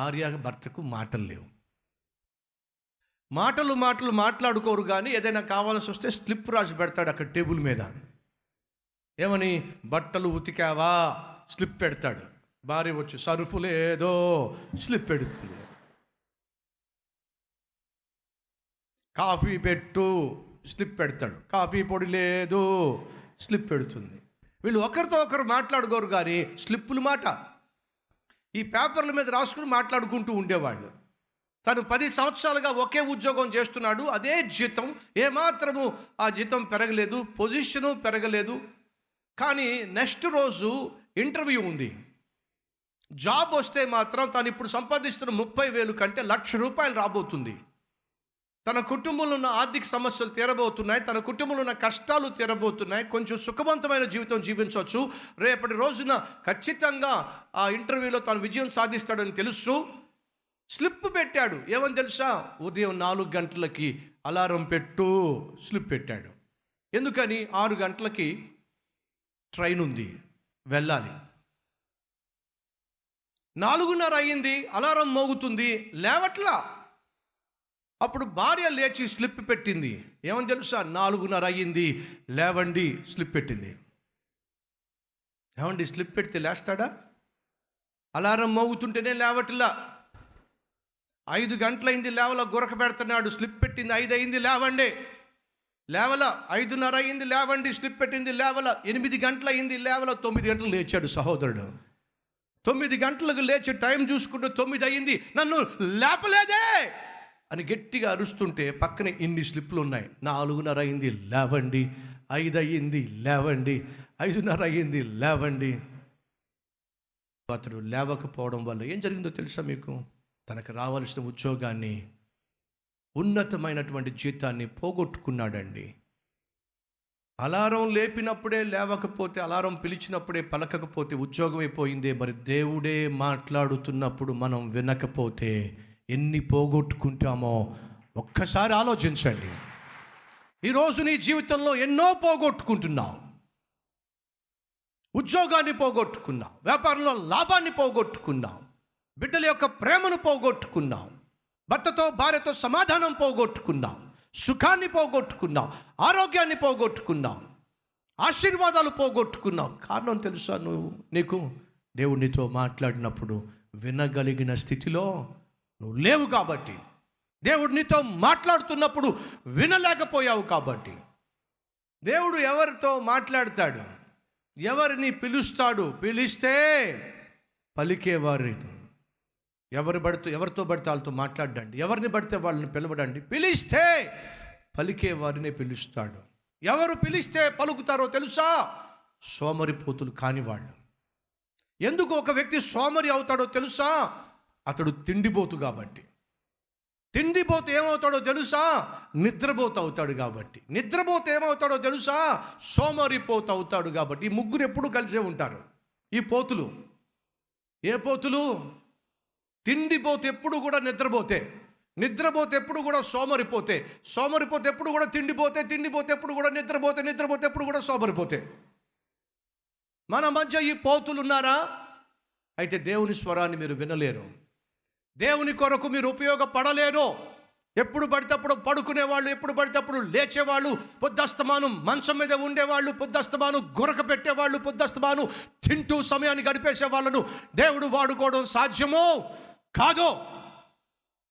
భార్య భర్తకు మాటలు లేవు. మాటలు మాటలు మాట్లాడుకోరు కానీ ఏదైనా కావాల్సి వస్తే స్లిప్ రాసి పెడతాడు అక్కడ టేబుల్ మీద. ఏమని? బట్టలు ఉతికావా? స్లిప్ పెడతాడు. భార్య వచ్చి సరుఫు లేదో? స్లిప్ పెడుతుంది. కాఫీ పెట్టు స్లిప్ పెడతాడు. కాఫీ పొడి లేదు స్లిప్ పెడుతుంది. వీళ్ళు ఒకరితో ఒకరు మాట్లాడుకోరు కానీ స్లిప్పులు మాట. ఈ పేపర్ల మీద రాసుకుని మాట్లాడుకుంటూ ఉండేవాళ్ళు. తను పది సంవత్సరాలుగా ఒకే ఉద్యోగం చేస్తున్నాడు. అదే జీతం. ఏమాత్రము ఆ జీతం పెరగలేదు. పొజిషను పెరగలేదు. కానీ నెక్స్ట్ రోజు ఇంటర్వ్యూ ఉంది. జాబ్ వస్తే మాత్రం తను ఇప్పుడు సంపాదిస్తున్న ముప్పై వేలు కంటే లక్ష రూపాయలు రాబోతుంది. తన కుటుంబంలో ఉన్న ఆర్థిక సమస్యలు తీరబోతున్నాయి తన కుటుంబంలో ఉన్న కష్టాలు తీరబోతున్నాయి కొంచెం సుఖవంతమైన జీవితం జీవించవచ్చు. రేపటి రోజున ఖచ్చితంగా ఆ ఇంటర్వ్యూలో తను విజయం సాధిస్తాడని తెలుసు స్లిప్ పెట్టాడు. ఏమని తెలుసా? ఉదయం నాలుగు గంటలకి అలారం పెట్టు స్లిప్ పెట్టాడు. ఎందుకని? ఆరు గంటలకి ట్రైన్ ఉంది వెళ్ళాలి. నాలుగున్నర అయ్యింది అలారం మోగుతుంది లేవట్లా? అప్పుడు భార్య లేచి స్లిప్ పెట్టింది. ఏమని తెలుసా? నాలుగున్నర అయ్యింది. లేవండి స్లిప్ పెట్టింది. ఏమండి స్లిప్ పెడితే లేస్తాడా? అలారం మోగుతుంటేనే లేవట్లా. ఐదు గంటలైంది లేవల గురక పెడుతున్నాడు. స్లిప్ పెట్టింది ఐదు అయింది లేవండి. లేవల ఐదున్నర అయింది లేవండి స్లిప్ పెట్టింది లేవల. ఎనిమిది గంటలైంది లేవల తొమ్మిది గంటలు లేచాడు సహోదరుడు. తొమ్మిది గంటలకు లేచి టైం చూసుకుంటూ తొమ్మిది అయింది నన్ను లేపలేదే! అని గట్టిగా అరుస్తుంటే పక్కన ఇన్ని స్లిప్లు ఉన్నాయి. నాలుగున్నర అయింది లేవండి. ఐదు అయ్యింది లేవండి. ఐదున్నర అయ్యింది లేవండి. అతడు లేవకపోవడం వల్ల ఏం జరిగిందో తెలుసా మీకు? తనకు రావాల్సిన ఉద్యోగాన్ని ఉన్నతమైనటువంటి జీతాన్ని పోగొట్టుకున్నాడండి. అలారం లేపినప్పుడే లేవకపోతే అలారం పిలిచినప్పుడే పలకకపోతే ఉద్యోగం అయిపోయిందే మరి దేవుడే మాట్లాడుతున్నప్పుడు మనం వినకపోతే ఎన్ని పోగొట్టుకుంటామో ఒక్కసారి ఆలోచించండి. ఈరోజు నీ జీవితంలో ఎన్నో పోగొట్టుకుంటున్నావు. ఉద్యోగాన్ని పోగొట్టుకున్నావు. వ్యాపారంలో లాభాన్ని పోగొట్టుకున్నావు. బిడ్డల యొక్క ప్రేమను పోగొట్టుకున్నావు. భర్తతో భార్యతో సమాధానం పోగొట్టుకున్నావు. సుఖాన్ని పోగొట్టుకున్నావు. ఆరోగ్యాన్ని పోగొట్టుకున్నావు. ఆశీర్వాదాలు పోగొట్టుకున్నావు. కారణం తెలుసా నువ్వు? నీకు దేవుడు మాట్లాడినప్పుడు వినగలిగిన స్థితిలో నువ్వు లేవు కాబట్టి. దేవుడు నీతో మాట్లాడుతున్నప్పుడు వినలేకపోయావు కాబట్టి. దేవుడు ఎవరితో మాట్లాడతాడు? ఎవరిని పిలుస్తాడు? పిలిస్తే పలికేవారు ఎవరు పడితే ఎవరితో పడితే వాళ్ళతో మాట్లాడండి. ఎవరిని పడితే వాళ్ళని పిలవడండి. పిలిస్తే పలికే వారిని పిలుస్తాడు. ఎవరు పిలిస్తే పలుకుతారో తెలుసా? సోమరిపోతులు కానివాళ్ళు. ఎందుకు ఒక వ్యక్తి సోమరి అవుతాడో తెలుసా? అతడు తిండిపోతు కాబట్టి. తిండిపోతే ఏమవుతాడో తెలుసా? నిద్రపోతు అవుతాడు కాబట్టి. నిద్రపోతే ఏమవుతాడో తెలుసా? సోమరిపోత అవుతాడు కాబట్టి. ఈ ముగ్గురు ఎప్పుడు కలిసే ఉంటారు. ఈ పోతులు. ఏ పోతులు? తిండిపోతే ఎప్పుడు కూడా నిద్రపోతే. నిద్రపోతే ఎప్పుడు కూడా సోమరిపోతే. సోమరిపోతే ఎప్పుడు కూడా తిండిపోతే. తిండిపోతే ఎప్పుడు కూడా నిద్రపోతే. నిద్రపోతే ఎప్పుడు కూడా సోమరిపోతే. మన మధ్య ఈ పోతులు ఉన్నారా? అయితే దేవుని స్వరాన్ని మీరు వినలేరు. దేవుని కొరకు మీరు ఉపయోగపడలేరు. ఎప్పుడు పడితేప్పుడు పడుకునేవాళ్ళు ఎప్పుడు పడితేప్పుడు లేచేవాళ్ళు పొద్దస్తమానం మంచం మీద ఉండేవాళ్ళు పొద్దస్తమానం గురక పెట్టేవాళ్ళు పొద్దస్తమానం తింటూ సమయాన్ని గడిపేసే వాళ్ళను దేవుడు వాడుకోవడం సాధ్యమో? కాదో?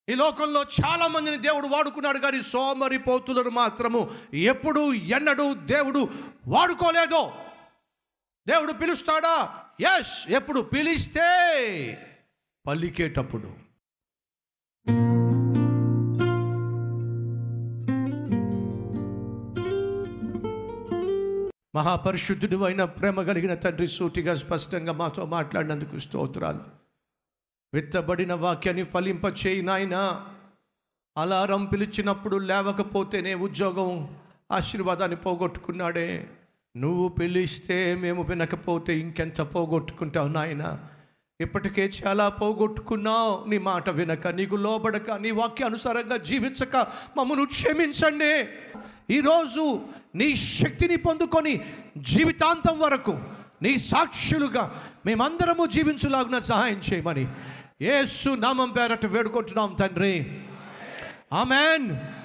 ఈ లోకంలో చాలా మందిని దేవుడు వాడుకున్నాడు కానీ సోమరి పోతులను మాత్రము ఎప్పుడు ఎన్నడూ దేవుడు వాడుకోలేదు? దేవుడు పిలుస్తాడా? ఎస్ ఎప్పుడు పిలిస్తే పలికేటప్పుడు. మహాపరిశుద్ధుడు అయిన ప్రేమ కలిగిన తండ్రి సూటిగా స్పష్టంగా మాతో మాట్లాడినందుకు స్తోత్రాలు. విత్తబడిన వాక్యాన్ని ఫలింప చేయి నాయన. అలారం పిలిచినప్పుడు లేవకపోతేనే ఉద్యోగం ఆశీర్వాదాన్ని పోగొట్టుకున్నాడే. నువ్వు పిలిస్తే మేము వినకపోతే ఇంకెంత పోగొట్టుకుంటావు నాయన. ఇప్పటికే చాలా పోగొట్టుకున్నావు. నీ మాట వినక నీకు లోబడక నీ వాక్యానుసారంగా జీవించక మమ్మను క్షమించండి. ఈరోజు నీ శక్తిని పొందుకొని జీవితాంతం వరకు నీ సాక్షులుగా మేమందరము జీవించులాగున సహాయం చేయమని ఏసు నామం పేరట వేడుకుంటున్నాం తండ్రి. ఆమెన్.